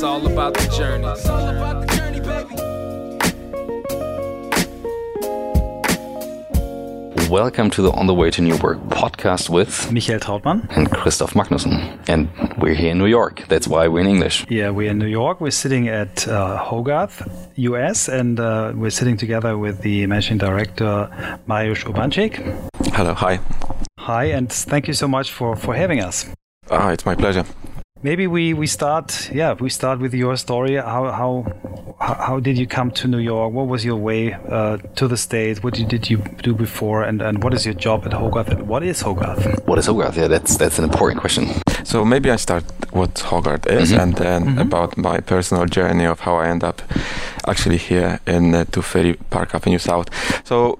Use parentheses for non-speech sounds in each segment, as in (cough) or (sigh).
It's all about the journey. It's all about the journey, baby. Welcome to the On the Way to New Work podcast with Michael Trautmann and Christoph Magnussen. And we're here in New York. That's why we're in English. Yeah, we're in New York. We're sitting at uh, Hogarth, US, and uh, we're sitting together with the managing director, Mariusz Urbanczyk. Hello, hi. Hi, and thank you so much for, for having us. Ah, it's my pleasure. Maybe we, we start yeah we start with your story. How how how did you come to New York? What was your way uh, to the States? What did you do before? And, and what is your job at Hogarth? And what is Hogarth? What is Hogarth? Yeah, that's that's an important question. So maybe I start what Hogarth is, Mhm. and then Mhm. about my personal journey of how I end up actually here in uh, 230 Park Avenue South. So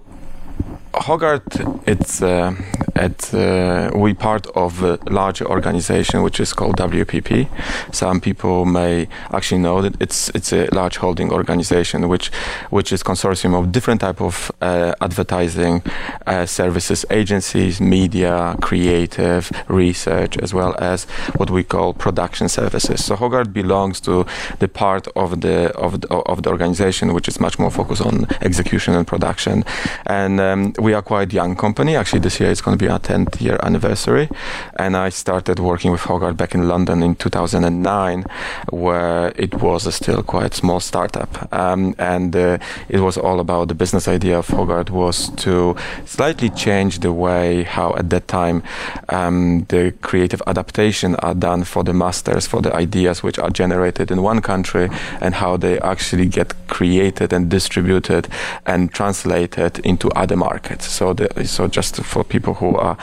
Hogarth, it's uh, it's uh, we part of a larger organization which is called WPP. Some people may actually know that it's it's a large holding organization which which is consortium of different type of uh, advertising uh, services, agencies, media, creative, research, as well as what we call production services. So Hogarth belongs to the part of the of the, of the organization which is much more focused on execution and production. And um, we are quite young company. Actually, this year it's going to be our 10th year anniversary. And I started working with Hogarth back in London in 2009, where it was a still quite small startup. Um, and uh, it was all about the business idea of Hogarth was to slightly change the way how at that time um, the creative adaptation are done for the masters, for the ideas which are generated in one country and how they actually get created and distributed and translated into other markets. So, the, so just for people who are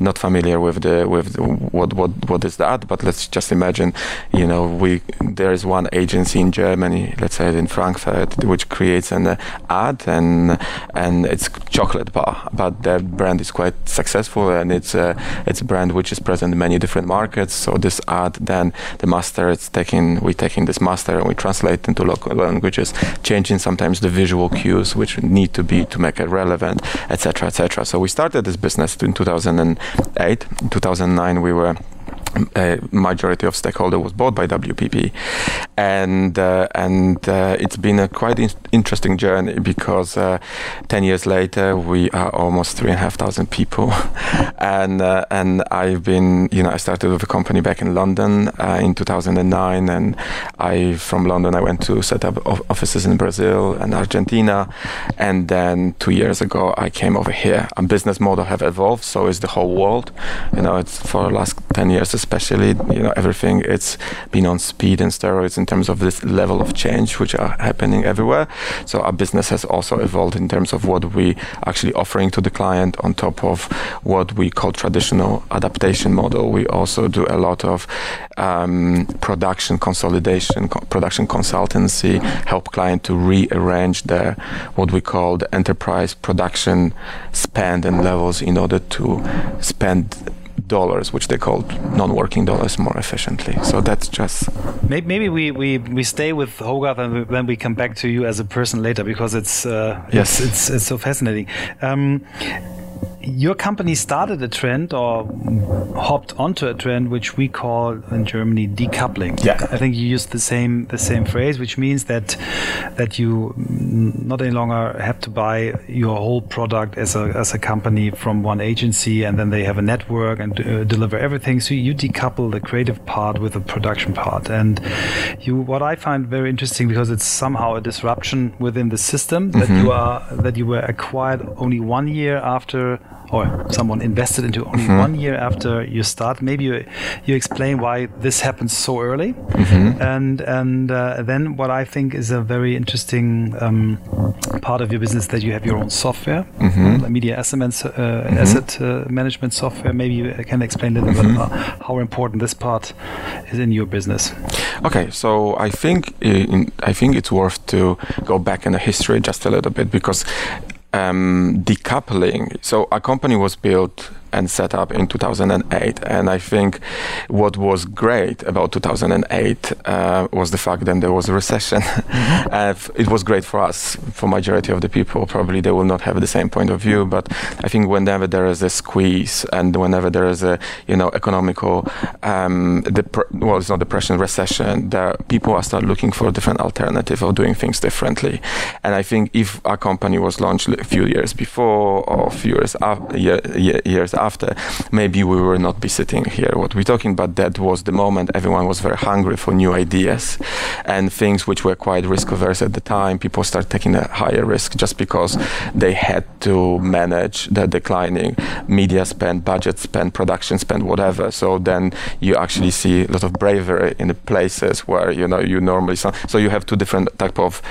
not familiar with the with the, what what what is that, but let's just imagine, you know, we there is one agency in Germany, let's say in Frankfurt, which creates an uh, ad and and it's chocolate bar, but their brand is quite successful and it's a it's a brand which is present in many different markets. So this ad, then the master, it's taking we taking this master and we translate into local languages, changing sometimes the visual cues which need to be to make it relevant, etc., etc. So we started this business in 2008. In 2009, we were a majority of stakeholder was bought by WPP, and uh, and uh, it's been a quite in- interesting journey because uh, ten years later we are almost three and a half thousand people, (laughs) and uh, and I've been you know I started with a company back in London uh, in 2009, and I from London I went to set up of- offices in Brazil and Argentina, and then two years ago I came over here. Our business model have evolved, so is the whole world. You know, it's for the last ten years especially. You know, everything it's been on speed and steroids in terms of this level of change which are happening everywhere. So our business has also evolved in terms of what we actually offering to the client on top of what we call traditional adaptation model. We also do a lot of um, production consolidation, co- production consultancy, help client to rearrange their what we call the enterprise production spend and levels in order to spend dollars, which they call non-working dollars, more efficiently. So that's just Maybe, maybe we, we, we stay with Hogarth and we- then we come back to you as a person later because it's uh, Yes. it's, it's it's so fascinating. Um, your company started a trend or hopped onto a trend which we call in Germany decoupling. Yeah. I think you used the same the same phrase, which means that that you mm, not any longer have to buy your whole product as a as a company from one agency, and then they have a network and uh, deliver everything. So you decouple the creative part with the production part, and you what I find very interesting because it's somehow a disruption within the system that you are that you were acquired only one year after or someone invested into only one year after you start. Maybe you, you explain why this happens so early, and and uh, then what I think is a very interesting um, part of your business that you have your own software, uh, media asset, uh, asset uh, management software. Maybe you can explain a little bit uh, how important this part is in your business. Okay, so I think in, I think it's worth to go back in the history just a little bit because um, decoupling. So a company was built and set up in 2008. And I think what was great about 2008 uh, was the fact that there was a recession. Mm-hmm. (laughs) it was great for us, for majority of the people. Probably they will not have the same point of view, but I think whenever there is a squeeze and whenever there is a you know economical um, dep- well, it's not depression, recession, there people are start looking for a different alternative of doing things differently. And I think if a company was launched a few years before or a few years, af- year, years after, maybe we will not be sitting here. What we're talking about, that was the moment everyone was very hungry for new ideas and things which were quite risk averse at the time. People start taking a higher risk just because they had to manage the declining media spend, budget spend, production spend, whatever. So then you actually see a lot of bravery in the places where you know you normally so you have two different type of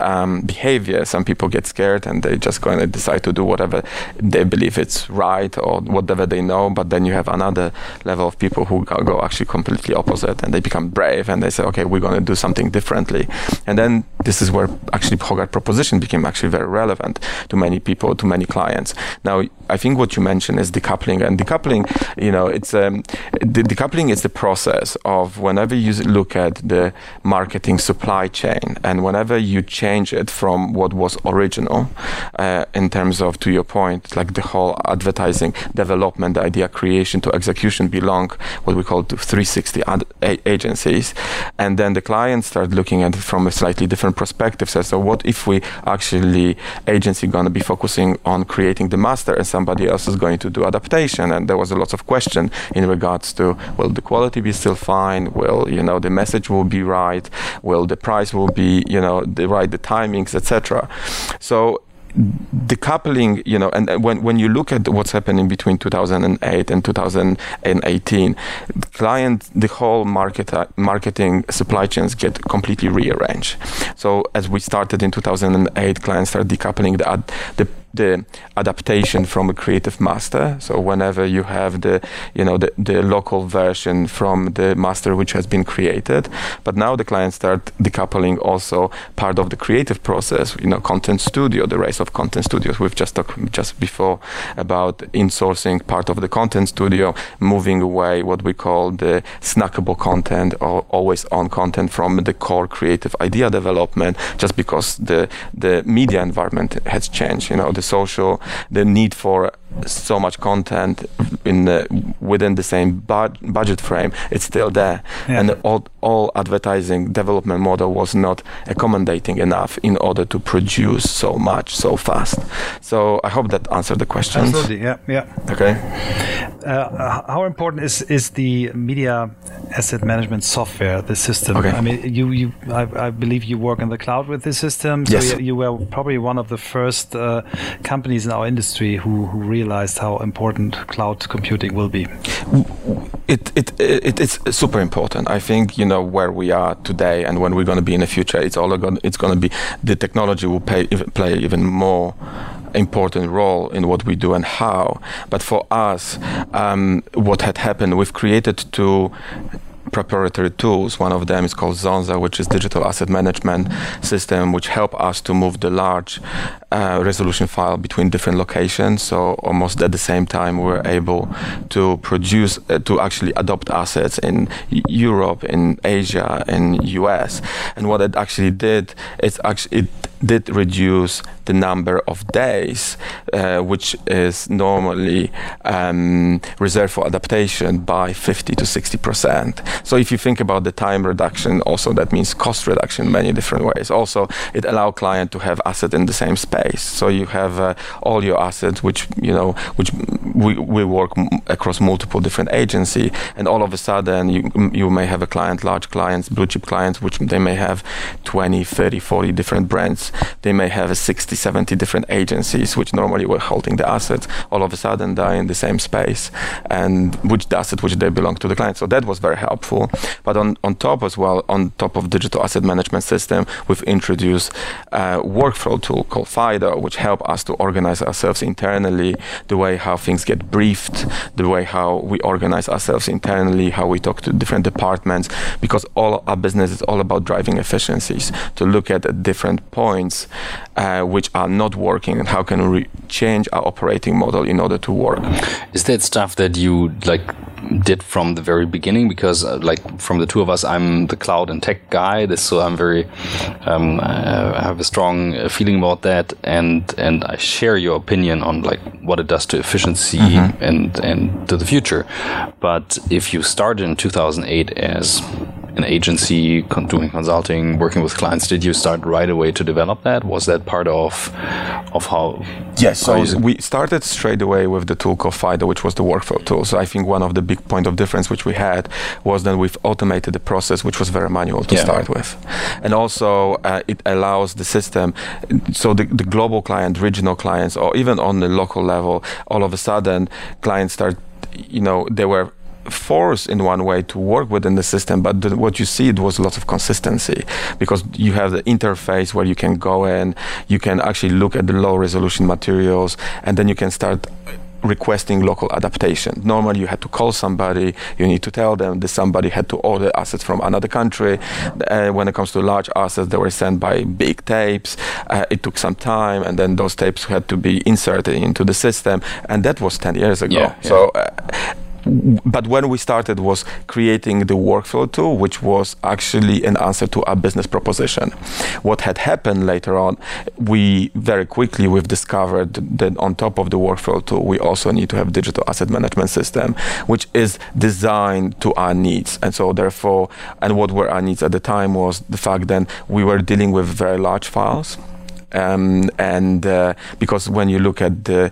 um, behavior. Some people get scared and they just going to decide to do whatever they believe it's right or whatever they know. But then you have another level of people who go actually completely opposite and they become brave and they say, okay, we're going to do something differently. And then this is where actually Hogarth proposition became actually very relevant to many people, to many clients. Now, I think what you mentioned is decoupling, and decoupling, you know, it's um, decoupling is the process of whenever you look at the marketing supply chain, and whenever you change it from what was original, uh, in terms of, to your point, like the whole advertising development, the idea creation to execution belong what we call 360 ad- agencies, and then the clients start looking at it from a slightly different perspective. So, so what if we actually agency going to be focusing on creating the master and somebody else is going to do adaptation. And there was a lot of question in regards to will the quality be still fine? Will you know the message will be right? Will the price will be you know the right the timings etc. So decoupling, you know, and when, when you look at what's happening between 2008 and 2018, the client, the whole market, uh, marketing supply chains get completely rearranged. So as we started in 2008, clients start decoupling the, the the adaptation from a creative master. So whenever you have the you know the, the local version from the master which has been created, but now the clients start decoupling also part of the creative process. You know, content studio, the rise of content studios. We've just talked just before about insourcing part of the content studio, moving away what we call the snackable content or always on content from the core creative idea development, just because the the media environment has changed. You know, the social, the need for so much content in the, within the same bud- budget frame, it's still there. Yeah. And all, all advertising development model was not accommodating enough in order to produce so much so fast. So I hope that answered the question. Absolutely, yeah, yeah. Okay. Uh, how important is is the media asset management software, the system? Okay. I mean, you you I, I believe you work in the cloud with this system. So yes. you, you were probably one of the first uh, companies in our industry who who realized how important cloud computing will be? It, it, it, it's super important. I think, you know, where we are today and when we're going to be in the future, it's all going, it's going to be, the technology will pay, play even more important role in what we do and how. But for us, um, what had happened, we've created two proprietary tools. One of them is called Zonza, which is digital asset management system, which help us to move the large uh, resolution file between different locations. So almost at the same time, we're able to produce, uh, to actually adopt assets in Europe, in Asia, in US. And what it actually did, it's actually it did reduce the number of days, uh, which is normally um, reserved for adaptation by 50 to 60 percent. So if you think about the time reduction, also that means cost reduction in many different ways. Also, it allows client to have asset in the same space. So you have uh, all your assets, which you know, which we, we work m- across multiple different agency, and all of a sudden you you may have a client, large clients, blue chip clients, which they may have 20, 30, 40 different brands. They may have a 60, 70 different agencies, which normally were holding the assets. All of a sudden, they're in the same space, and which the asset which they belong to the client. So that was very helpful But on, on top as well, on top of digital asset management system, we've introduced a workflow tool called FIDO, which help us to organize ourselves internally, the way how things get briefed, the way how we organize ourselves internally, how we talk to different departments, because all our business is all about driving efficiencies, to look at different points uh, which are not working and how can we change our operating model in order to work. Is that stuff that you like did from the very beginning? Because uh, like from the two of us, I'm the cloud and tech guy, this, so I'm very um, I have a strong uh, feeling about that, and and I share your opinion on like what it does to efficiency mm -hmm. and and to the future. But if you started in 2008 as an agency doing consulting, working with clients. Did you start right away to develop that? Was that part of of how? Yes. So we started straight away with the tool called FIDO, which was the workflow tool. So I think one of the big point of difference which we had was that we've automated the process, which was very manual to yeah. start with, and also uh, it allows the system. So the, the global client, regional clients, or even on the local level, all of a sudden clients start you know they were force in one way to work within the system but the, what you see it was lots of consistency because you have the interface where you can go in you can actually look at the low resolution materials and then you can start requesting local adaptation. Normally, you had to call somebody, you need to tell them that somebody had to order assets from another country. Uh, when it comes to large assets, they were sent by big tapes. Uh, it took some time, and then those tapes had to be inserted into the system, and that was 10 years ago. Yeah, yeah. So, uh, but when we started was creating the workflow tool which was actually an answer to our business proposition. What had happened later on we very quickly we've discovered that on top of the workflow tool we also need to have digital asset management system which is designed to our needs. And so therefore and what were our needs at the time was the fact that we were dealing with very large files. Um, and uh, because when you look at the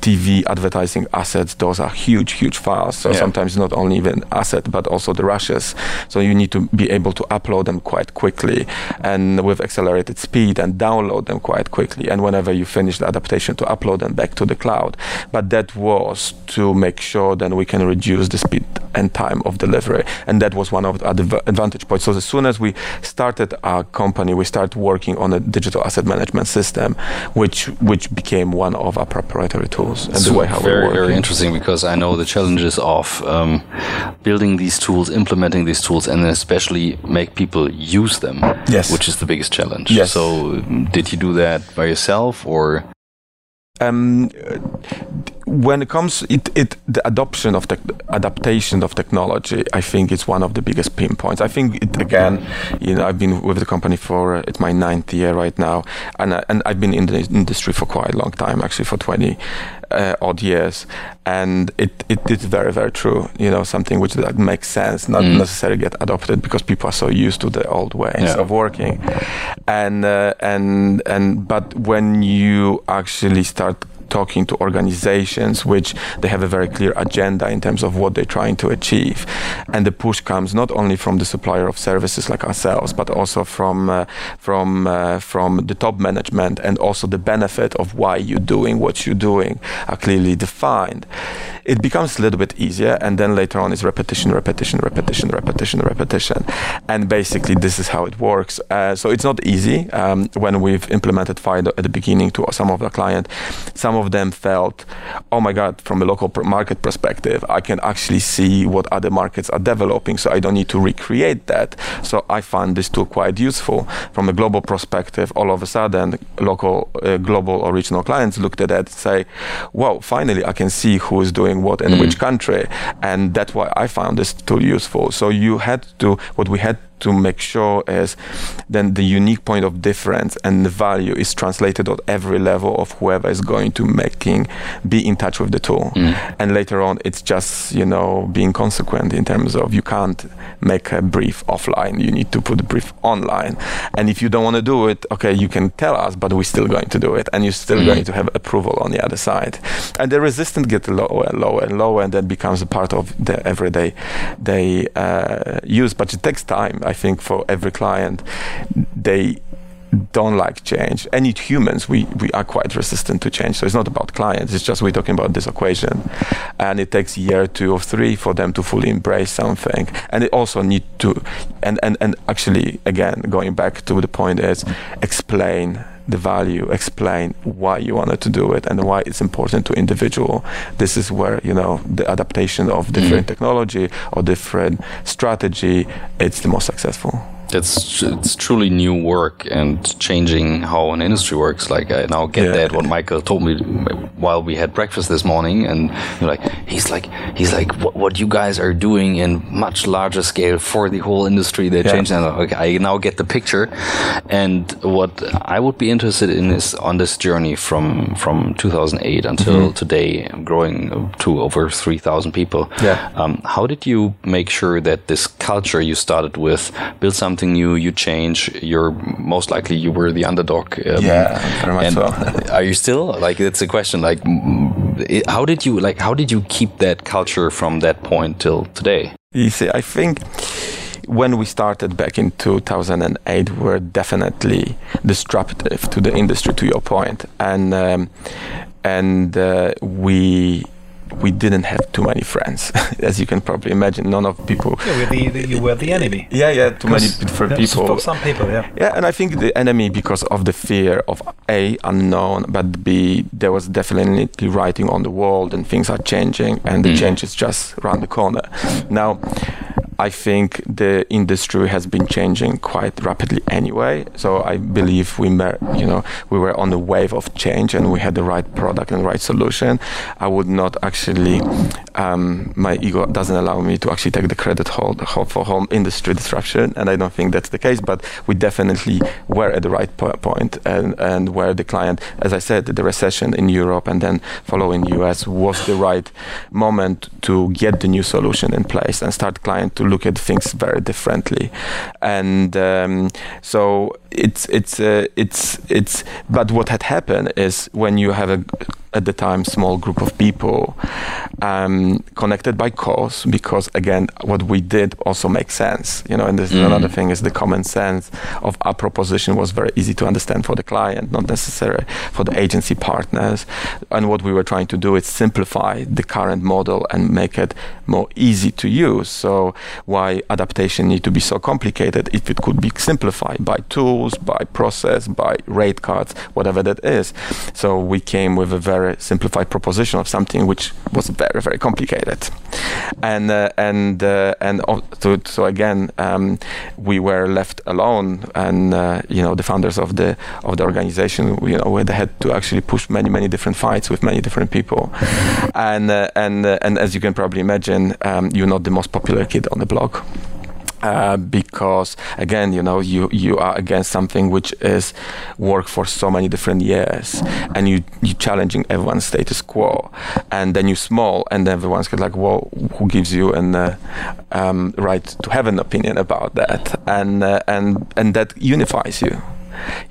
TV advertising assets, those are huge, huge files. So yeah. sometimes not only even asset, but also the rushes. So you need to be able to upload them quite quickly and with accelerated speed and download them quite quickly. And whenever you finish the adaptation, to upload them back to the cloud. But that was to make sure that we can reduce the speed and time of delivery. And that was one of the advantage points. So as soon as we started our company, we started working on a digital asset management system, which which became one of our proprietary tools tools and so the way how very, Very interesting because I know the challenges of um, building these tools, implementing these tools, and then especially make people use them. Yes. Which is the biggest challenge. Yes. So did you do that by yourself or? Um, when it comes it, it the adoption of the adaptation of technology i think it's one of the biggest pinpoints i think it again you know i've been with the company for uh, it's my ninth year right now and, uh, and i've been in the industry for quite a long time actually for 20 uh, odd years and it, it is very very true you know something which that makes sense not mm. necessarily get adopted because people are so used to the old ways yeah. of working and uh, and and but when you actually start talking to organizations which they have a very clear agenda in terms of what they're trying to achieve. And the push comes not only from the supplier of services like ourselves, but also from uh, from uh, from the top management and also the benefit of why you're doing what you're doing are clearly defined. It becomes a little bit easier, and then later on is repetition, repetition, repetition, repetition, repetition, and basically this is how it works. Uh, so it's not easy um, when we've implemented FIDO at the beginning to some of the client. Some of them felt, oh my God, from a local market perspective, I can actually see what other markets are developing, so I don't need to recreate that. So I find this tool quite useful. From a global perspective, all of a sudden, local, uh, global or regional clients looked at that and say, wow, finally I can see who is doing what in mm. which country. And that's why I found this tool useful. So you had to, what we had to make sure is then the unique point of difference and the value is translated at every level of whoever is going to making be in touch with the tool. Mm. and later on it's just you know being consequent in terms of you can't make a brief offline. You need to put the brief online. And if you don't want to do it okay you can tell us but we're still going to do it. And you're still mm. going to have approval on the other side. And the resistance gets lower and lower and lower and that becomes a part of the everyday they uh, use. But it takes time I think for every client, they don't like change. Any humans, we, we are quite resistant to change. So it's not about clients, it's just we're talking about this equation. And it takes year, two or three for them to fully embrace something. And they also need to, and, and, and actually, again, going back to the point is explain the value, explain why you wanted to do it and why it's important to individual. This is where you know the adaptation of different mm. technology or different strategy. It's the most successful. It's it's truly new work and changing how an industry works. Like I now get Yeah. that what Michael told me while we had breakfast this morning, and you're like he's like he's like what, what you guys are doing in much larger scale for the whole industry. They Yeah. like, I now get the picture. And what I would be interested in is on this journey from from 2008 until Mm-hmm. today, growing to over 3,000 people. Yeah. Um, how did you make sure that this culture you started with build something new? You change. You're most likely you were the underdog. um, Yeah, very much so. (laughs) are you still like? It's a question. Like, mm, how did you like? How did you keep that culture from that point till today? You see, I think when we started back in 2008, we were definitely disruptive to the industry. To your point, and um, and uh, we we didn't have too many friends, (laughs) as you can probably imagine. None of people. Yeah, we're the, the, you were the (laughs) enemy. Yeah, yeah, too many Because- different yeah, people. For some people, yeah. Yeah, and I think the enemy because of the fear of a unknown, but b there was definitely writing on the wall, and things are changing, and the Mm. change is just around the corner. Now, I think the industry has been changing quite rapidly anyway. So I believe we, mer- you know, we were on the wave of change, and we had the right product and right solution. I would not actually, um, my ego doesn't allow me to actually take the credit hold, hold for whole industry disruption, and I don't think that's the case. But we definitely were at the right po- point, and and where the client, as I said, the recession in Europe and then following US was the right moment to get the new solution in place and start client to look at things very differently, and um, so it's it's uh, it's it's. But what had happened is when you have a at the time small group of people um, connected by cause because again what we did also makes sense you know and this is Mhm. another thing is the common sense of our proposition was very easy to understand for the client not necessarily for the agency partners and what we were trying to do is simplify the current model and make it more easy to use so why adaptation need to be so complicated if it could be simplified by tools by process by rate cards whatever that is. So we came with a very simplified proposition of something which was very very complicated. And uh, and uh, and so, so again um, we were left alone and uh, you know the founders of the of the organization you know they had to actually push many many different fights with many different people. And uh, and uh, and as you can probably imagine um, you're not the most popular kid on the block uh, because again, you know, you you are against something which is work for so many different years, and you you challenging everyone's status quo, and then you small, and everyone's like, well, who gives you an uh, um, right to have an opinion about that, and uh, and and that unifies you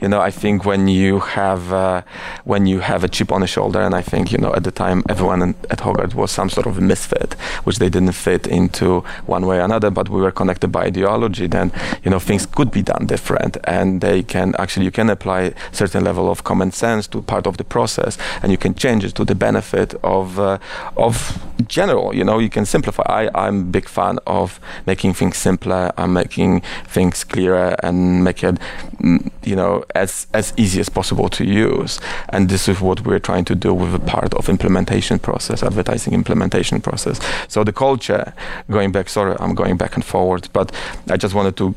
you know i think when you have uh, when you have a chip on the shoulder and i think you know at the time everyone in, at Hogarth was some sort of misfit which they didn't fit into one way or another but we were connected by ideology then you know things could be done different and they can actually you can apply certain level of common sense to part of the process and you can change it to the benefit of uh, of general you know you can simplify. I i'm a big fan of making things simpler i'm making things clearer and make it mm, you know as as easy as possible to use. And this is what we're trying to do with a part of implementation process advertising implementation process. So the culture going back sorry i'm going back and forward but i just wanted to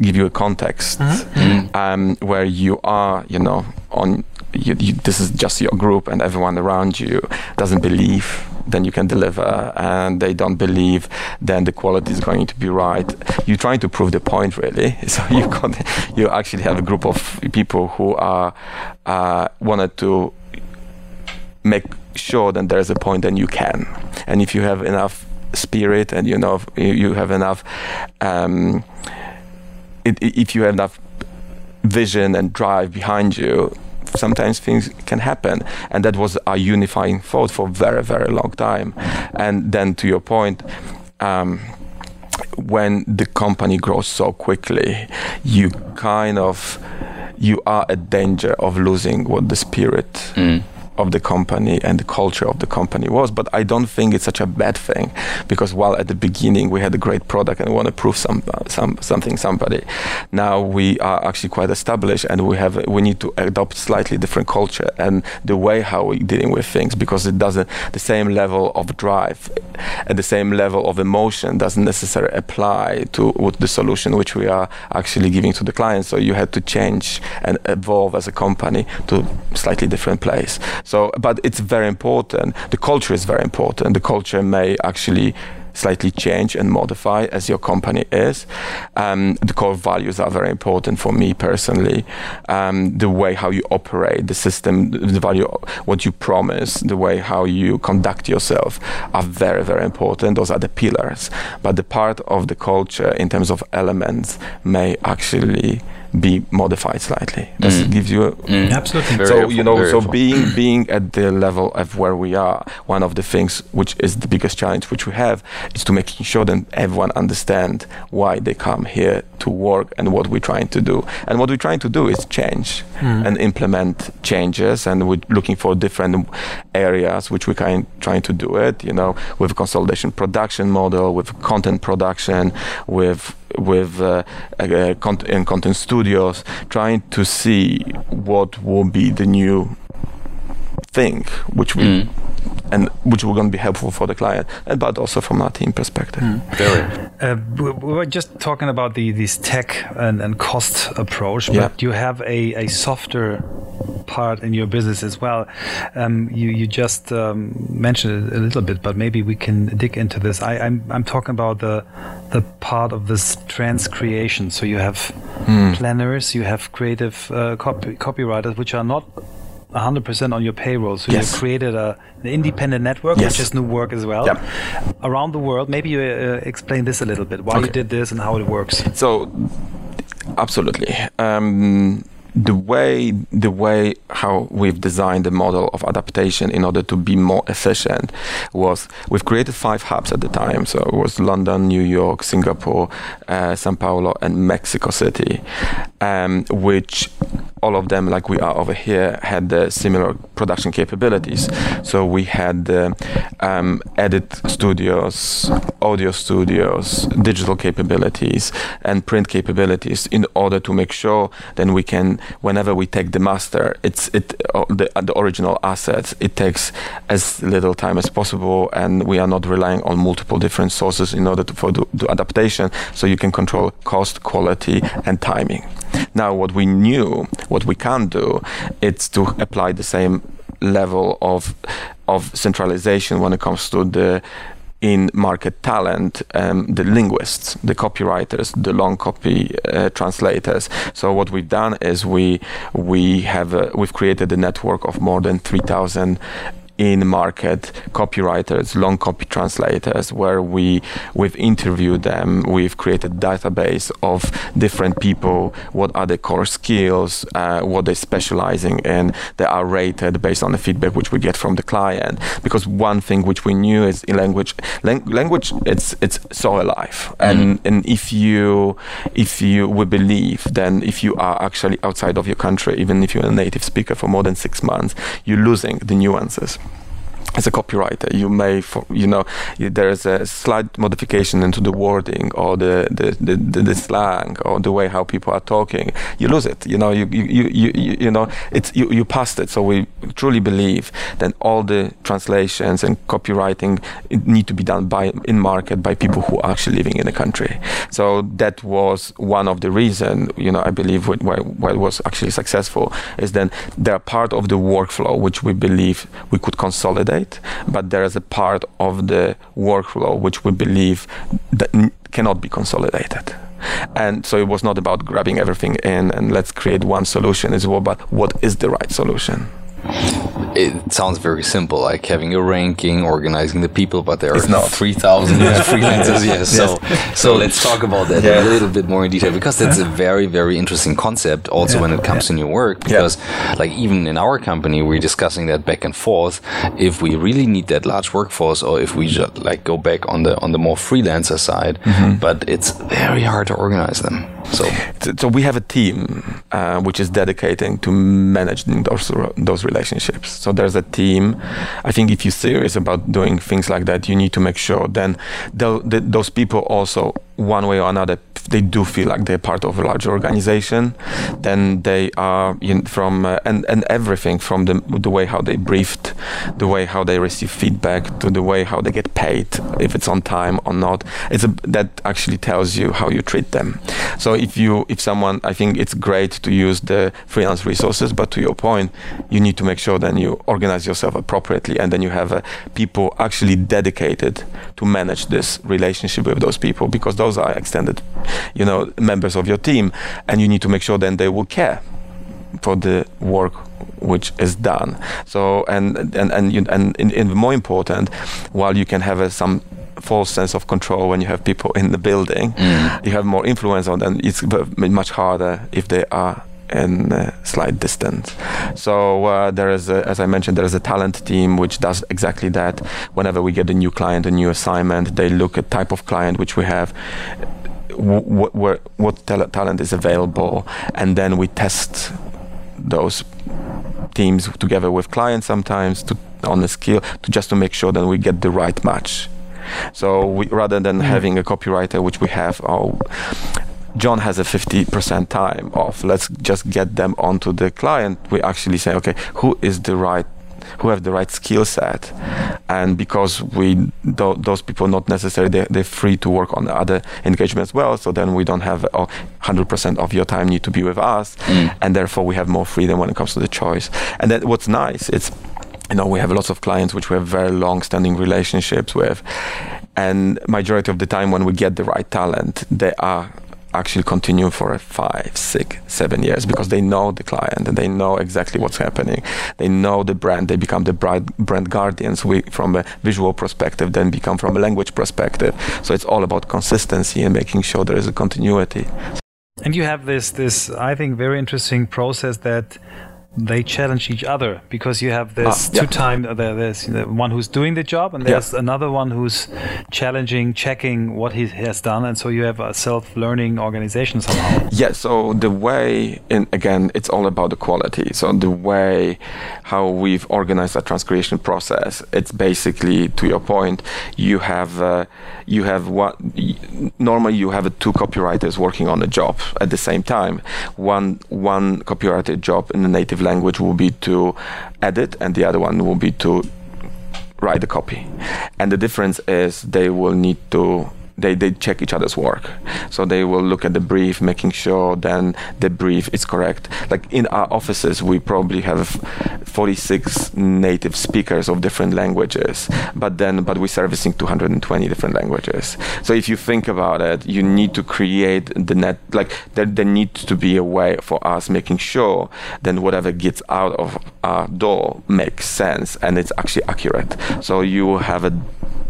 give you a context um, where you are you know on you, you, this is just your group and everyone around you doesn't believe then you can deliver and they don't believe then the quality is going to be right. You're trying to prove the point really. (laughs) So you got you actually have a group of people who are uh, wanted to make sure that there's a point then you can. And if you have enough spirit and you know you have enough um, if you have enough vision and drive behind you sometimes things can happen and that was our unifying thought for a very very long time and then to your point um, when the company grows so quickly you kind of you are at danger of losing what the spirit Mm. Of the company and the culture of the company was. But I don't think it's such a bad thing because while at the beginning we had a great product and we want to prove some, some something somebody, now we are actually quite established and we have we need to adopt slightly different culture and the way how we're dealing with things because it doesn't the same level of drive and the same level of emotion doesn't necessarily apply to the solution which we are actually giving to the client. So you had to change and evolve as a company to slightly different place. So, but it's very important. The culture is very important. The culture may actually slightly change and modify as your company is. Um, the core values are very important for me personally. Um, the way how you operate, the system, the value, what you promise, the way how you conduct yourself are very, very important. Those are the pillars. But the part of the culture in terms of elements may actually be modified slightly. Does it give you? Mm. Absolutely. Very so helpful, you know, so helpful. being being at the level of where we are, one of the things which is the biggest challenge which we have is to making sure that everyone understand why they come here to work and what we're trying to do. And what we're trying to do is change and implement changes, and we're looking for different areas which we're kind trying to do it. You know, with consolidation production model, with content production, with with uh, uh, in content studios, trying to see what will be the new thing which we Mm. and which will going to be helpful for the client, and but also from our team perspective. Very. Uh, we we were just talking about the this tech and, and cost approach, Yeah. but you have a, a softer part in your business as well. Um, you you just um, mentioned it a little bit, but maybe we can dig into this. I, I'm I'm talking about the the part of this trans creation. So you have planners, you have creative uh, copy, copywriters, which are not. 100% on your payroll. So Yes. you created a, an independent network, Yes. which is new work as well around the world. Maybe you uh, explain this a little bit, why you did this and how it works. So, absolutely. Um, the way the way how we've designed the model of adaptation in order to be more efficient was we've created five hubs at the time. So it was London, New York, Singapore, uh, Sao Paulo, and Mexico City, um, which all of them, like we are over here, had uh, similar production capabilities. So we had um, edit studios, audio studios, digital capabilities, and print capabilities in order to make sure then we can, whenever we take the master, it's it uh, the, the original assets. It takes as little time as possible, and we are not relying on multiple different sources in order to for the, the adaptation. So you can control cost, quality, and timing. Now, what we knew, what we can't do, it's to apply the same level of of centralization when it comes to the in market talent um, the linguists, the copywriters, the long copy uh, translators. So what we've done is we we have uh, we've created a network of more than 3,000 in market copywriters, long copy translators, where we we've interviewed them, we've created database of different people, what are their core skills, uh, what they're specializing in. They are rated based on the feedback which we get from the client. Because one thing which we knew is language, lang- language it's it's so alive, mm-hmm. and mm-hmm. and if you if you we believe then if you are actually outside of your country, even if you're a native speaker for more than six months, you're losing the nuances as a copywriter, you may, for, you know, there is a slight modification into the wording or the, the, the, the, the slang or the way how people are talking. You lose it. You know, you you, you, you, you know, it's you, you passed it. So we truly believe that all the translations and copywriting need to be done by in market by people who are actually living in the country. So that was one of the reason. You know, I believe wh- why why it was actually successful is then they're part of the workflow which we believe we could consolidate, but there is a part of the workflow which we believe cannot be consolidated. And so it was not about grabbing everything in and let's create one solution. It's about what is the right solution. It sounds very simple, like having a ranking, organizing the people, but there It's are not. 3,000 (laughs) freelancers. Yes. So, so let's talk about that a little bit more in detail because that's a very, very interesting concept also when it comes to new work. Because, like, even in our company, we're discussing that back and forth. If we really need that large workforce or if we just like go back on the, on the more freelancer side, mm-hmm. but it's very hard to organize them. So so we have a team uh, which is dedicating to managing those those relationships. So there's a team. I think if you're serious about doing things like that, you need to make sure then those people also one way or another they do feel like they're part of a larger organization then they are in, from uh, and and everything from the the way how they briefed the way how they receive feedback to the way how they get paid if it's on time or not. It's a, that actually tells you how you treat them. So if you if someone i think it's great to use the freelance resources but to your point you need to make sure then you organize yourself appropriately and then you have uh, people actually dedicated to manage this relationship with those people because those are extended, you know, members of your team, and you need to make sure then they will care for the work which is done. So and and and you, and, and more important, while you can have a, some false sense of control when you have people in the building, mm. you have more influence on them. It's much harder if they are in uh, slight distance. So uh, there is, a, as I mentioned, there is a talent team which does exactly that. Whenever we get a new client, a new assignment, they look at type of client which we have. What, what, what talent is available, and then we test those teams together with clients sometimes to on the skill to just to make sure that we get the right match. So we, rather than mm. having a copywriter, which we have, oh, John has a 50% time off. Let's just get them onto the client. We actually say, okay, who is the right who have the right skill set. And because we those people not necessarily they, they're free to work on other engagements as well so then we don't have oh, 100% of your time need to be with us. Mm. and therefore we have more freedom when it comes to the choice. And then what's nice it's you know we have lots of clients which we have very long standing relationships with. And majority of the time when we get the right talent they are actually continue for five, six, seven years because they know the client and they know exactly what's happening. They know the brand. They become the brand guardians. We, from a visual perspective, then become from a language perspective. So it's all about consistency and making sure there is a continuity. And you have this, this I think, very interesting process that they challenge each other because you have this ah, two time uh, there's the one who's doing the job and there's yeah. another one who's challenging checking what he has done. And so you have a self-learning organization somehow. Yeah so the way in again it's all about the quality. So the way how we've organized a transcreation process it's basically to your point you have uh, you have what normally you have two copywriters working on a job at the same time. One one copywriter job in the native language will be to edit and the other one will be to write the copy. And the difference is they will need to they, they check each other's work. So they will look at the brief, making sure then the brief is correct. Like in our offices, we probably have 46 native speakers of different languages, but then but we're servicing 220 different languages. So if you think about it, you need to create the net. Like there, there needs to be a way for us making sure then whatever gets out of our door makes sense and it's actually accurate. So you have a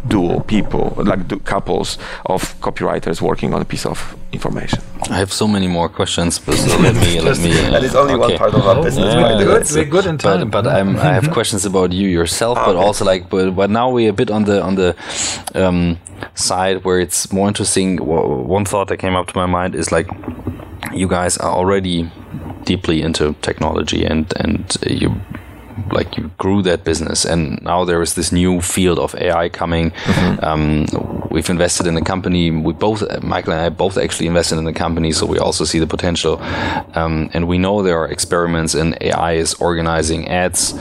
dual people, like couples of copywriters working on a piece of information. I have so many more questions, but so let me let me. (laughs) Uh, and it's only okay. one part of our business. Yeah, good. We're good in time. But, but I'm, I have (laughs) questions about you yourself, but okay. also like, but, but now we're a bit on the on the um, side where it's more interesting. One thought that came up to my mind is like, you guys are already deeply into technology and and you like you grew that business and now there is this new field of AI coming. Mm-hmm. Um, we've invested in the company. We both, Michael and I both actually invested in the company. So we also see the potential. Um, and we know there are experiments in AI is organizing ads,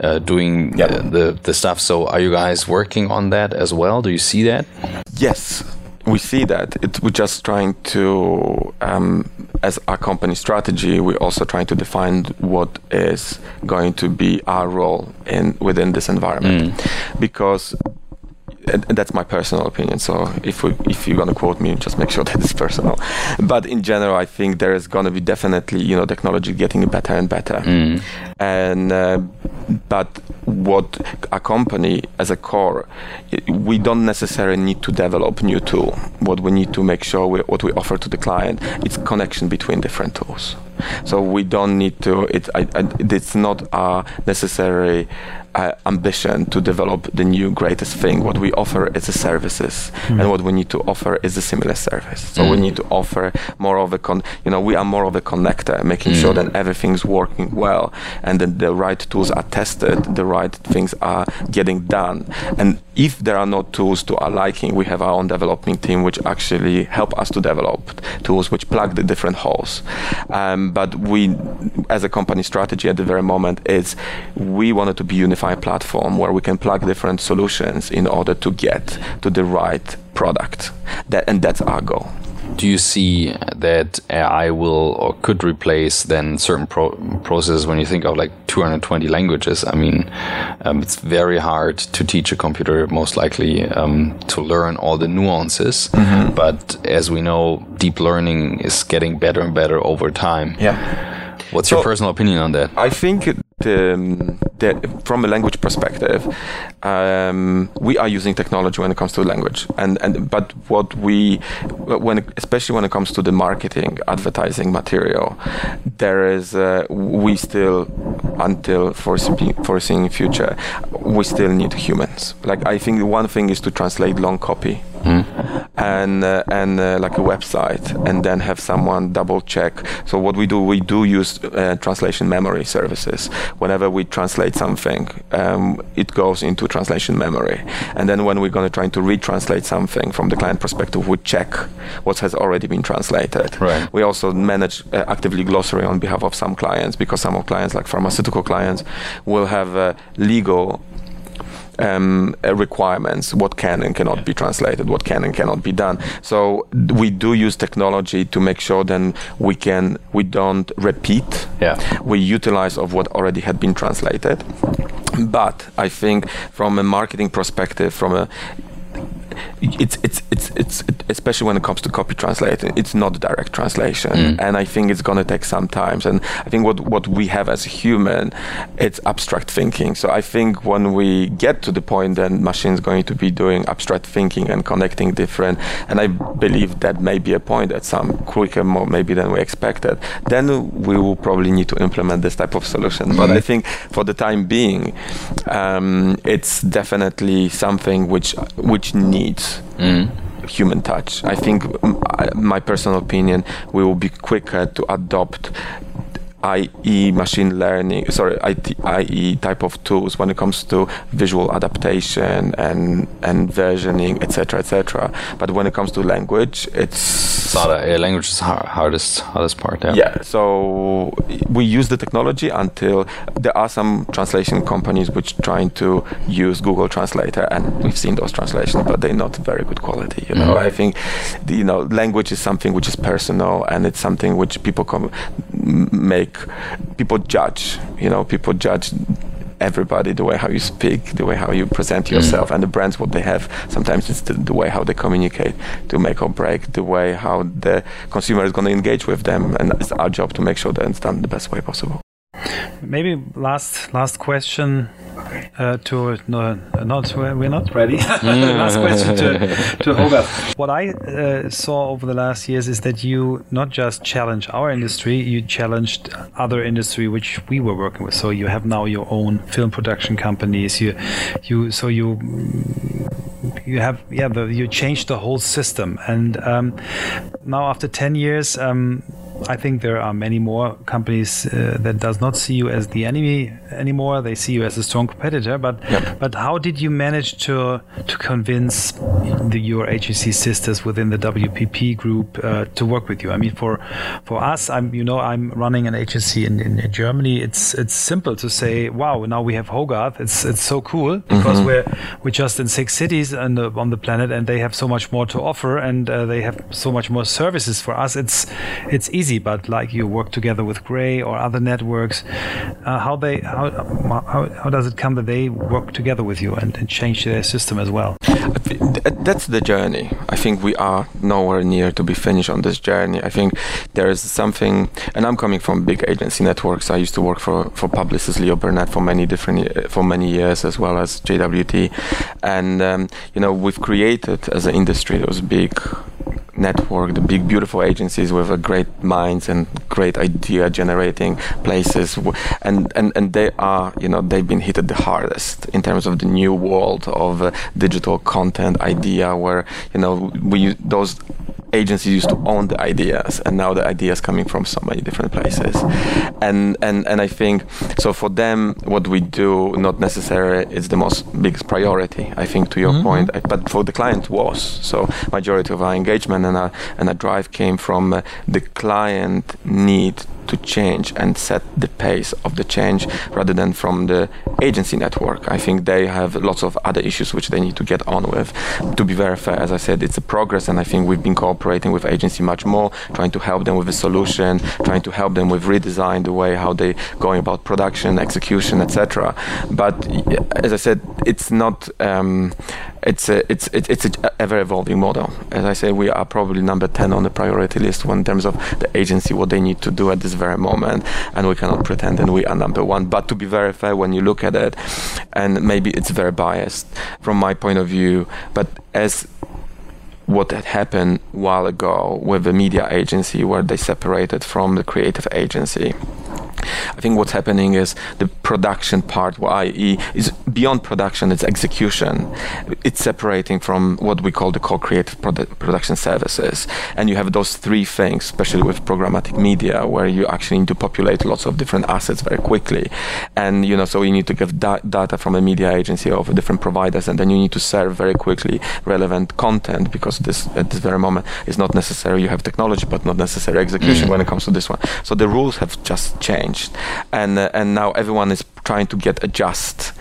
uh, doing yep. uh, the, the stuff. So are you guys working on that as well? Do you see that? Yes we see that. It, we're just trying to, um, as a company strategy, we're also trying to define what is going to be our role in within this environment, mm. because that's my personal opinion. So if we, if you're gonna quote me, just make sure (laughs) that it's personal. But in general, I think there is gonna be definitely you know technology getting better and better. Mm. And uh, but what a company as a core, we don't necessarily need to develop new tool. What we need to make sure we, what we offer to the client, it's connection between different tools So we don't need to. It, I, I, it's not a necessary uh, ambition to develop the new greatest thing. What we offer is the services, and what we need to offer is a similar service. So we need to offer more of a con. You know, we are more of a connector, making sure that everything's working well, and that the right tools are tested, the right things are getting done. And if there are no tools to our liking, we have our own development team which actually help us to develop tools which plug the different holes. Um, but we, as a company strategy at the very moment, is we wanted to be unified platform where we can plug different solutions in order to get to the right product. That and that's our goal. Do you see that AI will or could replace then certain pro- processes when you think of like 220 languages? I mean, um, it's very hard to teach a computer, most likely, um, to learn all the nuances. But as we know, deep learning is getting better and better over time. Yeah. What's your personal opinion on that? I think um, the, from a language perspective, um, we are using technology when it comes to language, and and but what we when especially when it comes to the marketing advertising material, there is uh, we still until foreseeing foreseeing future, we still need humans. Like I think one thing is to translate long copy and uh, and uh, like a website and then have someone double check. So what we do we do use uh, translation memory services. Whenever we translate something um, it goes into translation memory. And then when we're going to try to retranslate something from the client perspective we check what has already been translated. Right. we also manage uh, actively glossary on behalf of some clients because some of clients like pharmaceutical clients will have uh, legal um, uh, requirements, what can and cannot be translated, what can and cannot be done. So we do use technology to make sure then we can we don't repeat. Yeah. We utilize of what already had been translated. But I think from a marketing perspective, from a it's it's it's it's especially when it comes to copy translating it's not a direct translation. And i think it's going to take some time and i think what what we have as a human it's abstract thinking. So i think when we get to the point then machines going to be doing abstract thinking and connecting different and i believe that may be a point at some quicker more maybe than we expected then we will probably need to implement this type of solution. But i think for the time being um, it's definitely something which which needs Mm. human touch. I think, my personal opinion, we will be quicker to adopt IE machine learning, sorry, IE type of tools when it comes to visual adaptation and and versioning, etc., etc. But when it comes to language, it's It's not a, language is har- hardest hardest part. Yeah. yeah, so we use the technology until there are some translation companies which trying to use Google Translator, and we've seen those translations, but they're not very good quality. You know, mm-hmm. I think the, you know language is something which is personal, and it's something which people come make people judge. You know, people judge everybody the way how you speak the way how you present mm. yourself and the brands what they have. Sometimes it's the, the way how they communicate to make or break the way how the consumer is going to engage with them. And it's our job to make sure that it's done the best way possible Maybe last last question uh, to no, not we're not ready. (laughs) (laughs) last question to to (laughs) Hogarth. What I uh, saw over the last years is that you not just challenge our industry, you challenged other industry which we were working with. So you have now your own film production companies. You you so you you have yeah the, you changed the whole system and um, now after 10 years um, I think there are many more companies uh, that does not see you as the enemy anymore. They see you as a strong competitor. But but how did you manage to to convince the, your HEC sisters within the WPP group uh, to work with you? I mean, for for us, I'm you know I'm running an HEC in, in Germany. It's it's simple to say, wow, now we have Hogarth. It's it's so cool because we're we're just in six cities on the on the planet, and they have so much more to offer, and uh, they have so much more services for us. It's it's easy, but like you work together with Grey or other networks, uh, how they how, how how does it come that they work together with you and, and change their system as well? That's the journey. I think we are nowhere near to be finished on this journey. I think there is something, and I'm coming from big agency networks. I used to work for for Publicis Leo Burnett for many different for many years, as well as JWT, and um, you know we've created as an industry those big network, the big beautiful agencies with great minds and great idea generating places, and and and they are you know they've been hit at the hardest in terms of the new world of uh, digital content idea, where you know we those agencies used to own the ideas and now the ideas coming from so many different places. And and and i think so for them what we do not necessarily is the most biggest priority i think to your mm-hmm. point. But for the client was. So majority of our engagement and our and our drive came from uh, the client need to change and set the pace of the change rather than from the agency network. I think they have lots of other issues which they need to get on with. To be very fair, as I said, it's a progress, and I think we've been cooperating with agency much more, trying to help them with a solution, trying to help them with redesign the way how they going about production, execution, etc. But as I said, it's not. Um, it's a it's it's a ever evolving model. As I say, we are probably number ten on the priority list in terms of the agency what they need to do at this very moment, and we cannot pretend that we are number one. But to be very fair, when you look at it, and maybe it's very biased from my point of view, but as what had happened a while ago with the media agency where they separated from the creative agency I think what's happening is the production part, i.e., is beyond production, it's execution. It's separating from what we call the co-creative produ- production services. And you have those three things, especially with programmatic media, where you actually need to populate lots of different assets very quickly. And, you know, so you need to get da- data from a media agency of different providers, and then you need to serve very quickly relevant content because this, at this very moment, is not necessary. You have technology, but not necessary execution mm. when it comes to this one. So the rules have just changed and uh, and now everyone is trying to get adjust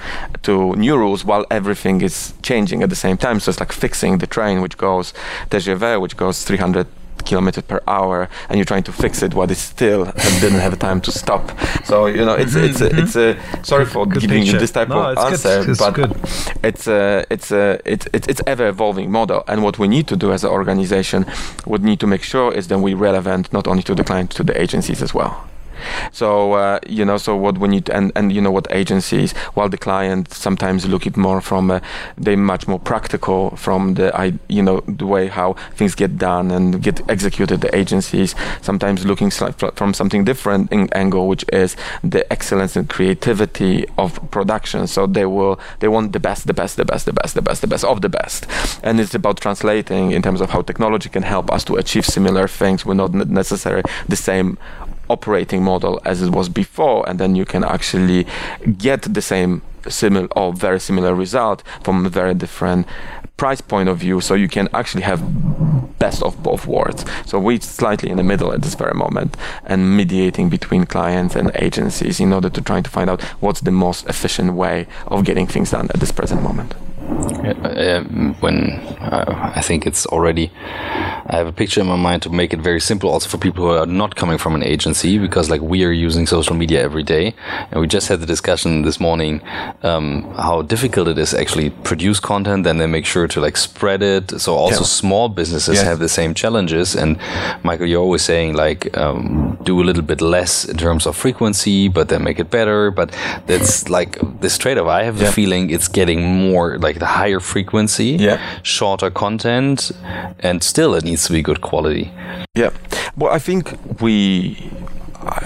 to new rules while everything is changing at the same time. So it's like fixing the train which goes TGV, which goes 300 kilometers per hour and you're trying to fix it while it still didn't have time to stop so you know it's it's a, it's a sorry for good giving picture. you this type no, of answer good. It's but good. it's a it's a it's it's ever evolving model and what we need to do as an organization would need to make sure is that we're relevant not only to the client to the agencies as well so uh, you know, so what we need, and and you know what agencies, while the client sometimes look it more from, uh, they much more practical from the, I you know, the way how things get done and get executed. The agencies sometimes looking from something different angle, which is the excellence and creativity of production. So they will, they want the best, the best, the best, the best, the best, the best of the best, and it's about translating in terms of how technology can help us to achieve similar things. We're not necessarily the same operating model as it was before, and then you can actually get the same similar or very similar result from a very different price point of view so you can actually have best of both worlds. So we're slightly in the middle at this very moment and mediating between clients and agencies in order to try to find out what's the most efficient way of getting things done at this present moment. Uh, when uh, I think it's already, I have a picture in my mind to make it very simple also for people who are not coming from an agency because like we are using social media every day and we just had the discussion this morning um, how difficult it is actually produce content and then make sure to like spread it. So also yeah. small businesses yes. have the same challenges. And Michael, you're always saying like um, do a little bit less in terms of frequency, but then make it better. But that's like this trade off. I have yeah. a feeling it's getting more like the higher frequency, yeah. shorter content, and still it needs to be good quality. Yeah. Well, I think we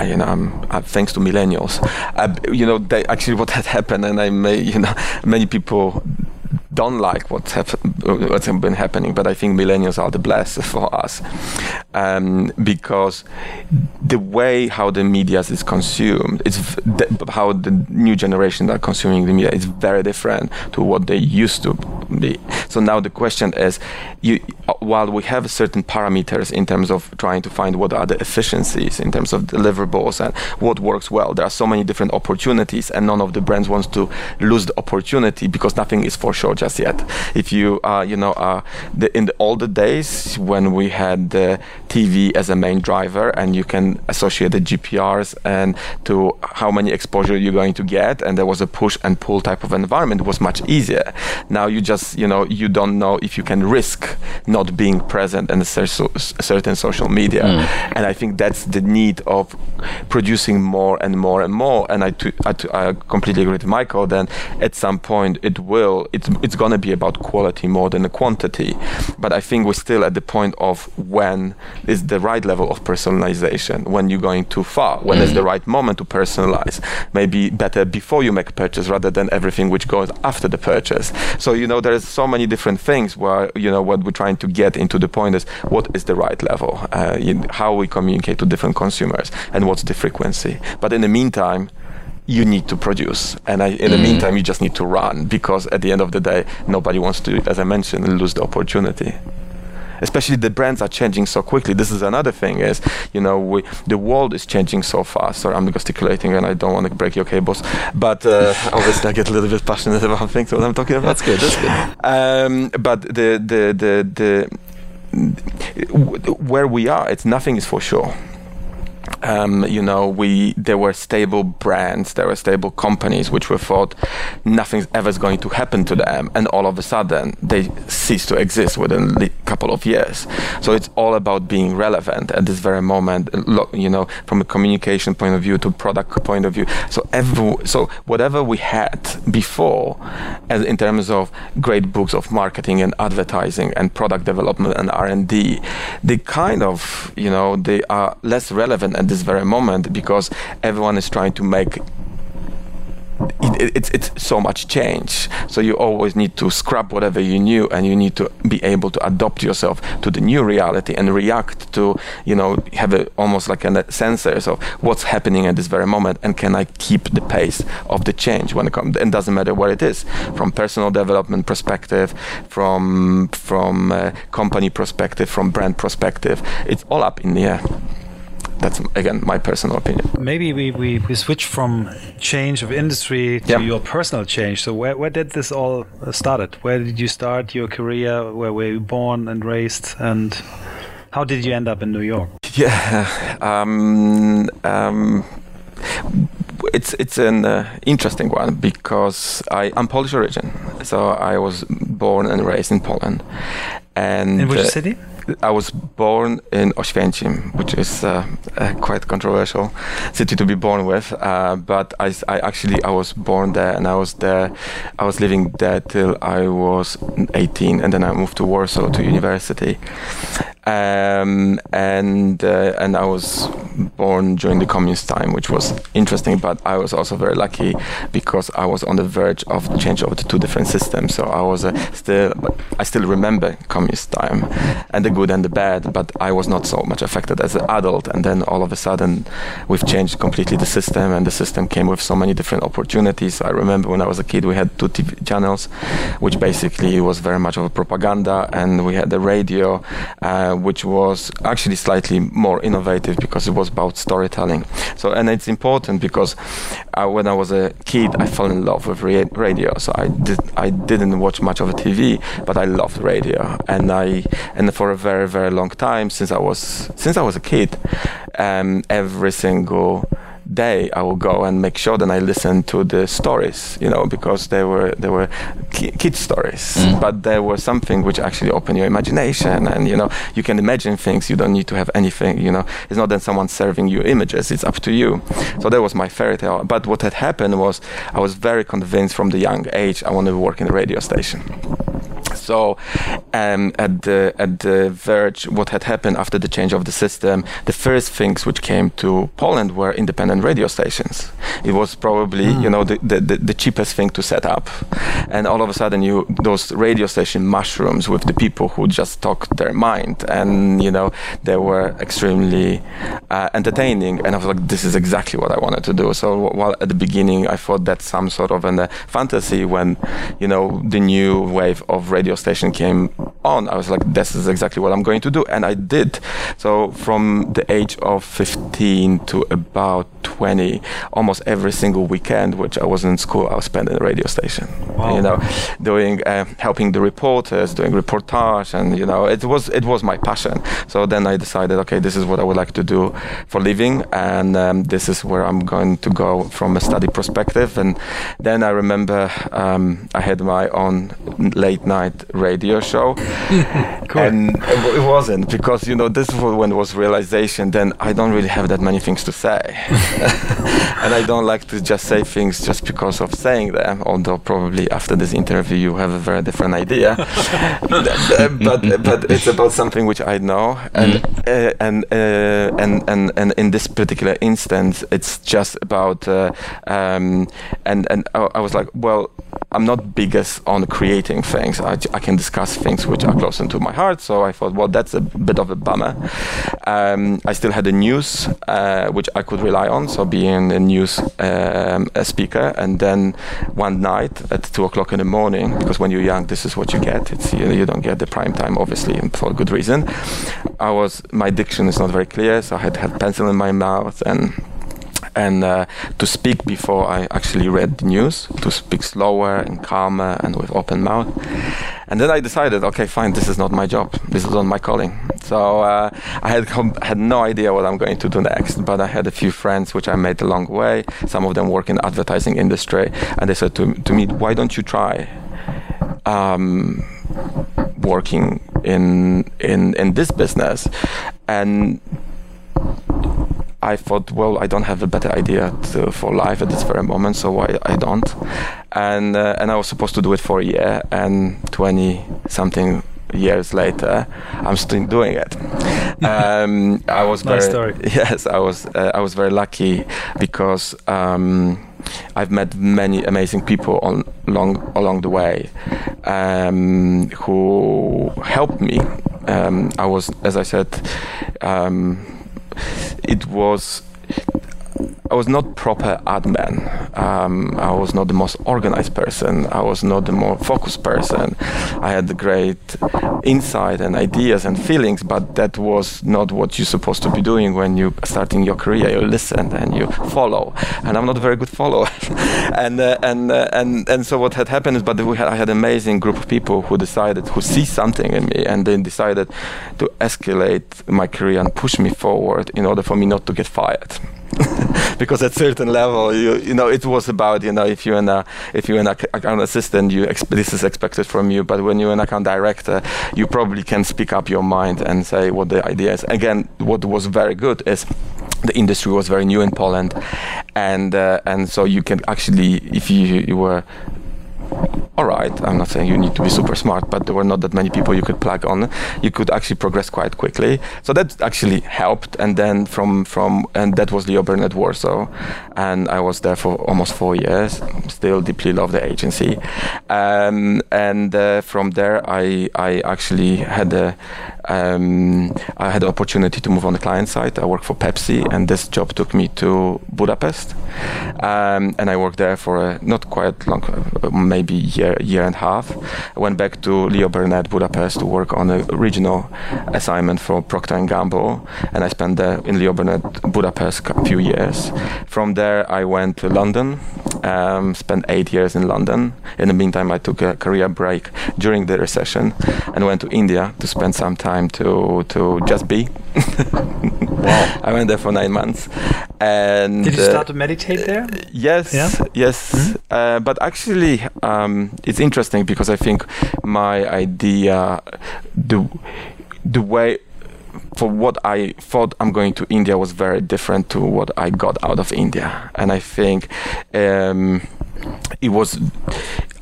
you know, uh, thanks to millennials, uh, you know, they actually what had happened, and I may, you know, (laughs) many people don't like what's, what's been happening, but I think millennials are the blessed (laughs) for us um, because the way how the media is consumed, it's how the new generation are consuming the media is very different to what they used to be. So now the question is, you, while we have certain parameters in terms of trying to find what are the efficiencies in terms of deliverables and what works well, there are so many different opportunities, and none of the brands wants to lose the opportunity because nothing is for sure just yet. If you, uh, you know, uh, the, in the older days when we had the TV as a main driver and you can associate the GPRs and to how many exposure you're going to get, and there was a push and pull type of environment, it was much easier. Now you just you know you don't know if you can risk not being present in a cer- certain social media, mm. and I think that's the need of producing more and more and more. And I, t- I, t- I completely agree with Michael. Then at some point it will it's it's gonna be about quality more than the quantity, but I think we're still at the point of when is the right level of personalization when you're going too far when mm. is the right moment to personalize. Maybe better before you make a purchase rather than everything which goes after the purchase. So you know there's so many different things where you know what we're trying to get into the point is what is the right level uh, how we communicate to different consumers and what's the frequency. But in the meantime you need to produce and I, in the mm. meantime you just need to run because at the end of the day nobody wants to as i mentioned lose the opportunity especially the brands are changing so quickly. This is another thing is, you know, we, the world is changing so fast. Sorry, I'm gesticulating and I don't want to break your cables, but uh, (laughs) obviously I get a little bit passionate about things what I'm talking about. That's good. That's good. Um, but the the the the where we are, it's nothing is for sure um, you know, we there were stable brands, there were stable companies which were thought nothing's ever going to happen to them, and all of a sudden they cease to exist within a couple of years. So it's all about being relevant at this very moment. You know, from a communication point of view to product point of view. So every, so whatever we had before, as in terms of great books of marketing and advertising and product development and R and D, they kind of you know they are less relevant at this very moment because everyone is trying to make it, it's it's so much change. So you always need to scrap whatever you knew, and you need to be able to adapt yourself to the new reality and react to you know have a, almost like a sensors of what's happening at this very moment, and can I keep the pace of the change when it comes? And doesn't matter what it is, from personal development perspective, from from uh, company perspective, from brand perspective, it's all up in the air that's again my personal opinion. Maybe we, we, we switch from change of industry to yep. your personal change. So where, where did this all started? Where did you start your career? Where were you born and raised? And how did you end up in New York? Yeah, (laughs) um, um, it's it's an uh, interesting one because I, am Polish origin, so I was born and raised in Poland. And in which uh, city? I was born in Oświęcim, which is uh, a quite controversial city to be born with. Uh, but I, I, actually I was born there, and I was there. I was living there till I was 18, and then I moved to Warsaw to university um, and uh, and I was born during the communist time, which was interesting. But I was also very lucky because I was on the verge of change over to two different systems. So I was uh, still, I still remember communist time, and the good and the bad. But I was not so much affected as an adult. And then all of a sudden, we've changed completely the system, and the system came with so many different opportunities. I remember when I was a kid, we had two TV channels, which basically was very much of a propaganda, and we had the radio. Uh, uh, which was actually slightly more innovative because it was about storytelling. So, and it's important because uh, when I was a kid, I fell in love with ra- radio. So I did, I didn't watch much of a TV, but I loved radio, and I, and for a very, very long time since I was, since I was a kid, um, every single day I will go and make sure that I listen to the stories, you know, because they were they were kid stories, mm. but there was something which actually opened your imagination, and you know, you can imagine things. You don't need to have anything, you know. It's not that someone serving you images; it's up to you. So that was my fairy tale. But what had happened was I was very convinced from the young age I wanted to work in a radio station. So, um, at the at the verge, what had happened after the change of the system, the first things which came to Poland were independent radio stations. It was probably mm. you know the, the, the, cheapest thing to set up, and all of a sudden you those radio station mushrooms with the people who just talked their mind, and you know they were extremely uh, entertaining, and I was like, this is exactly what I wanted to do. So while at the beginning I thought that's some sort of a fantasy, when you know the new wave of radio radio station came on, I was like, this is exactly what I'm going to do. And I did. So from the age of 15 to about 20, almost every single weekend, which I was in school, I was spending in a radio station. Wow. You know, doing, uh, helping the reporters, doing reportage. And, you know, it was, it was my passion. So then I decided, okay, this is what I would like to do for living. And um, this is where I'm going to go from a study perspective. And then I remember um, I had my own late night radio show. (laughs) And it wasn't because, you know, this was when it was realization, then I don't really have that many things to say. (laughs) and I don't like to just say things just because of saying them, although probably after this interview you have a very different idea. (laughs) but, but it's about something which I know. And, uh, and, uh, and, and, and in this particular instance, it's just about, uh, um, and, and I, I was like, well, I'm not biggest on creating things. I, I can discuss things which are close to my heart. So I thought, well, that's a bit of a bummer. Um, I still had the news, uh, which I could rely on. So being a news um, a speaker, and then one night at two o'clock in the morning, because when you're young, this is what you get. It's you, you don't get the prime time, obviously, and for good reason. I was my diction is not very clear, so I had have pencil in my mouth and and uh, to speak before I actually read the news, to speak slower and calmer and with open mouth. And then I decided, okay, fine, this is not my job. This is not my calling. So uh, I had com- had no idea what I'm going to do next. But I had a few friends which I made along the way. Some of them work in advertising industry, and they said to, to me, why don't you try? Um, working in in in this business and I thought, well, I don't have a better idea to, for life at this very moment, so why I don't? And uh, and I was supposed to do it for a year, and twenty something years later, I'm still doing it. (laughs) Um, I was Nice very story. (laughs) yes, I was uh, I was very lucky because. Um, I've met many amazing people on along along the way um, who helped me. Um, I was, as I said, um, it was I was not proper admin. Um, I was not the most organized person. I was not the more focused person. I had great insight and ideas and feelings, but that was not what you're supposed to be doing when you're starting your career. You listen and you follow, and I'm not a very good follower. (laughs) and uh, and uh, and and so what had happened is, but had, I had an amazing group of people who decided who see something in me, and then decided to escalate my career and push me forward in order for me not to get fired. (laughs) because at certain level you you know it was about you know if you're an if you're an account assistant you this is expected from you. But when you're an account director you probably can speak up your mind and say what the idea is. Again what was very good is the industry was very new in Poland. And uh, and so you can actually if you, you were all right. I'm not saying you need to be super smart, but there were not that many people you could plug on. You could actually progress quite quickly. So that actually helped. And then from from and that was Leo Burnett Warsaw, and I was there for almost four years. Still deeply love the agency, um, and uh, from there I I actually had a um, I had the opportunity to move on the client side. I worked for Pepsi, and this job took me to Budapest, um, and I worked there for a, not quite long, uh, maybe year year and a half. I went back to Leo Burnett Budapest to work on a regional assignment for Procter and Gamble, and I spent there in Leo Burnett Budapest a few years. From there, I went to London, um, spent eight years in London. In the meantime, I took a career break during the recession and went to India to spend some time to to just be. (laughs) wow! (laughs) I went there for nine months, and Did you uh, start to meditate there? Yes, Yeah? yes. Uh, but actually, um, it's interesting because I think my idea, the the way for what I thought I'm going to India was very different to what I got out of India, and I think. Um, it was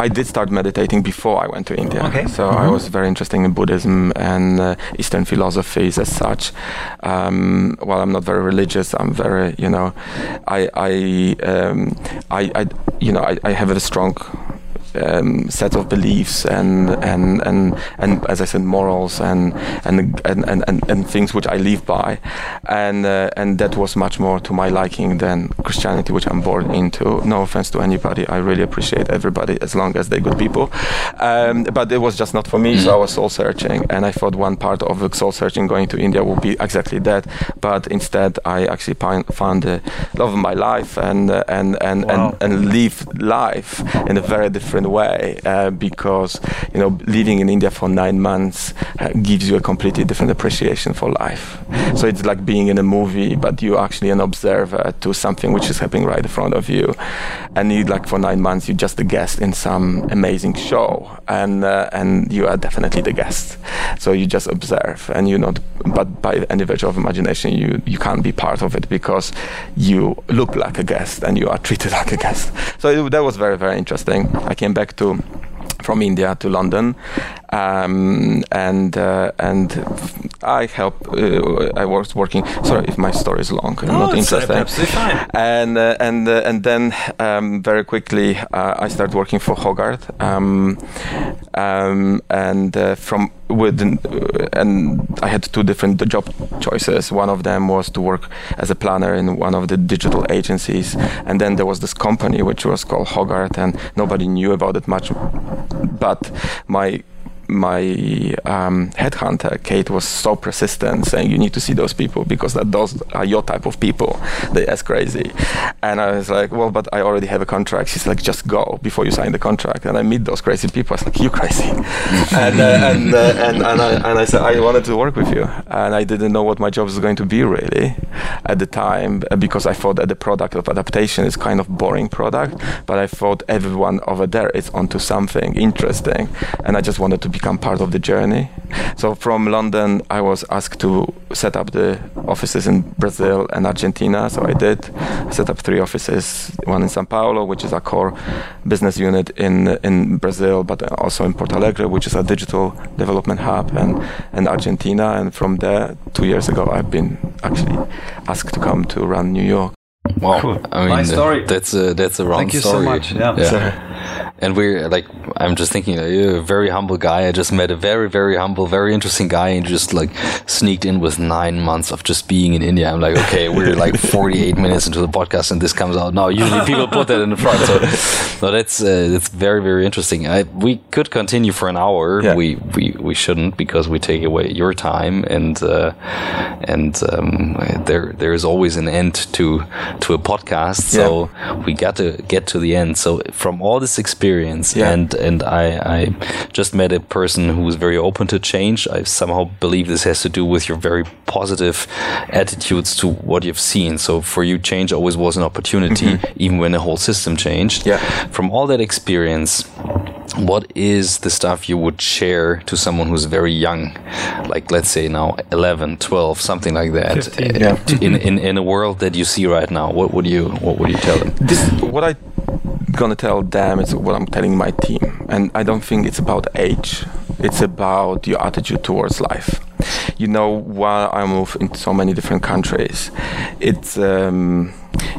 I did start meditating before I went to India. Okay. So I was very interested in Buddhism and uh, Eastern philosophies as such. Um, while I'm not very religious, I'm very, you know, I, I, um, I, I you know, I, I have a strong um, set of beliefs and and and and as I said, morals and and and and, and, things which I live by, and uh, and that was much more to my liking than Christianity, which I'm born into. No offense to anybody, I really appreciate everybody as long as they're good people, um, but it was just not for me. So I was soul searching, and I thought one part of soul searching going to India would be exactly that, but instead I actually found the love of my life and uh, and and, wow. and and live life in a very different way uh, because you know living in India for nine months uh, gives you a completely different appreciation for life. So it's like being in a movie, but you're actually an observer to something which is happening right in front of you, and you like for nine months you're just a guest in some amazing show, and uh, and you are definitely the guest. So you just observe, and you're not. But by any virtue of imagination, you you can't be part of it because you look like a guest and you are treated (laughs) like a guest. So it, that was very very interesting. I came back to from India to London, um, and uh, and I help. Uh, I was working. Sorry if my story is long. I'm no, not interested. And uh, and uh, and then um, very quickly uh, I started working for Hogarth, um, um, and uh, from within, and I had two different job choices. One of them was to work as a planner in one of the digital agencies, and then there was this company which was called Hogarth, and nobody knew about it much. But my my um, headhunter Kate was so persistent, saying you need to see those people because that those are your type of people. They ask crazy, and I was like, well, but I already have a contract. She's like, just go before you sign the contract. And I meet those crazy people. I was like, you crazy, (laughs) and uh, and, uh, and and I, and I said I wanted to work with you, and I didn't know what my job was going to be really at the time because I thought that the product of adaptation is kind of boring product, but I thought everyone over there is onto something interesting, and I just wanted to be become part of the journey. So from London, I was asked to set up the offices in Brazil and Argentina. So I did. I set up three offices: one in São Paulo, which is a core business unit in in Brazil, but also in Porto Alegre, which is a digital development hub, and and Argentina. And from there, two years ago, I've been actually asked to come to run New York. Wow, cool. I mean, My story. That's a that's a round Thank you story. so much. Yeah. yeah. And we're like, I'm just thinking, like, you're a very humble guy. I just met a very very humble, very interesting guy, and just like sneaked in with nine months of just being in India. I'm like, okay, we're like (laughs) 48 minutes into the podcast, and this comes out now. Usually people put that in the front, so that's uh, that's very very interesting. I, we could continue for an hour. Yeah. We we we shouldn't because we take away your time, and uh, and um, there there is always an end to to a podcast. So we got to get to the end. So from all this experience, Yeah. and and I, I just met a person who was very open to change. I somehow believe this has to do with your very positive attitudes to what you've seen. So for you, change always was an opportunity, even when the whole system changed. Yeah. From all that experience, what is the stuff you would share to someone who's very young like let's say now 11 12 something like that 15. uh, Yeah. in, in in a world that you see right now what would you what would you tell them this what I gonna tell them is what I'm telling my team, and I don't think it's about age. It's about your attitude towards life. You know, while I move in so many different countries, it's um,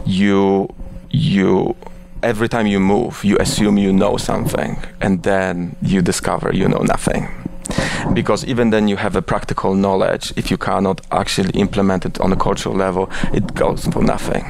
you you every time you move, you assume you know something, and then you discover you know nothing because even then you have a practical knowledge. If you cannot actually implement it on a cultural level it goes for nothing.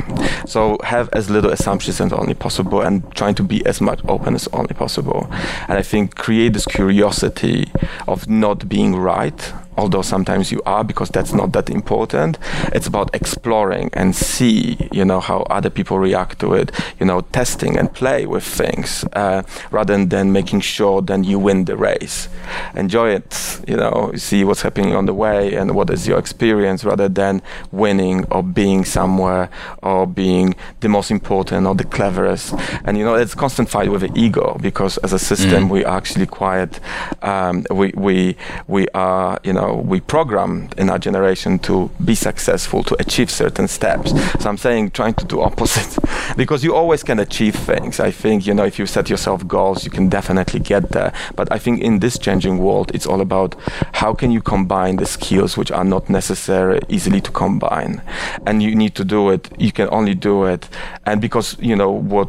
So have as little assumptions as only possible and trying to be as much open as only possible. And i think create this curiosity of not being right although sometimes you are because that's not that important. It's about exploring and see you know how other people react to it you know testing and play with things uh, rather than making sure then you win the race. Enjoy it you know see what's happening on the way and what is your experience rather than winning or being somewhere or being the most important or the cleverest. And you know it's constant fight with the ego because as a system Mm. we are actually quite um, we we we are you know we programmed in our generation to be successful to achieve certain steps. So i'm saying trying to do opposite (laughs) because you always can achieve things. I think you know if you set yourself goals you can definitely get there. But i think in this changing world it's all about how can you combine the skills which are not necessary easily to combine. And you need to do it you can only do it. And because you know what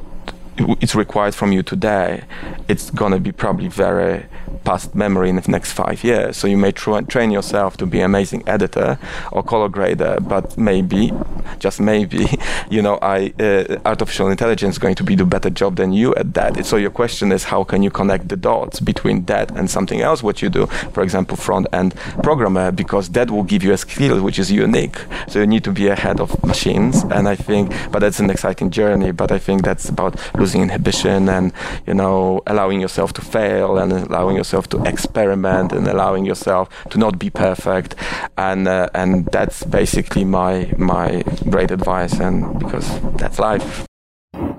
it's required from you today, it's gonna be probably very past memory in the next five years. So you may tra- train yourself to be an amazing editor or color grader, but maybe, just maybe, (laughs) you know, I uh, artificial intelligence is going to be do better job than you at that. So your question is how can you connect the dots between that and something else what you do, for example, front end programmer, because that will give you a skill which is unique. So you need to be ahead of machines, and I think, but that's an exciting journey. But I think that's about losing inhibition and you know allowing yourself to fail and allowing yourself yourself to experiment and allowing yourself to not be perfect and uh, and that's basically my my great advice and because that's life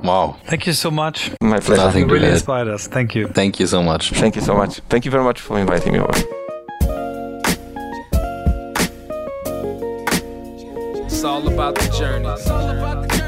Wow. Thank you so much. My pleasure. Nothing You really add. inspired us. Thank you. Thank you so much. Thank you so much. Thank you very much for inviting me over. It's all about the journey.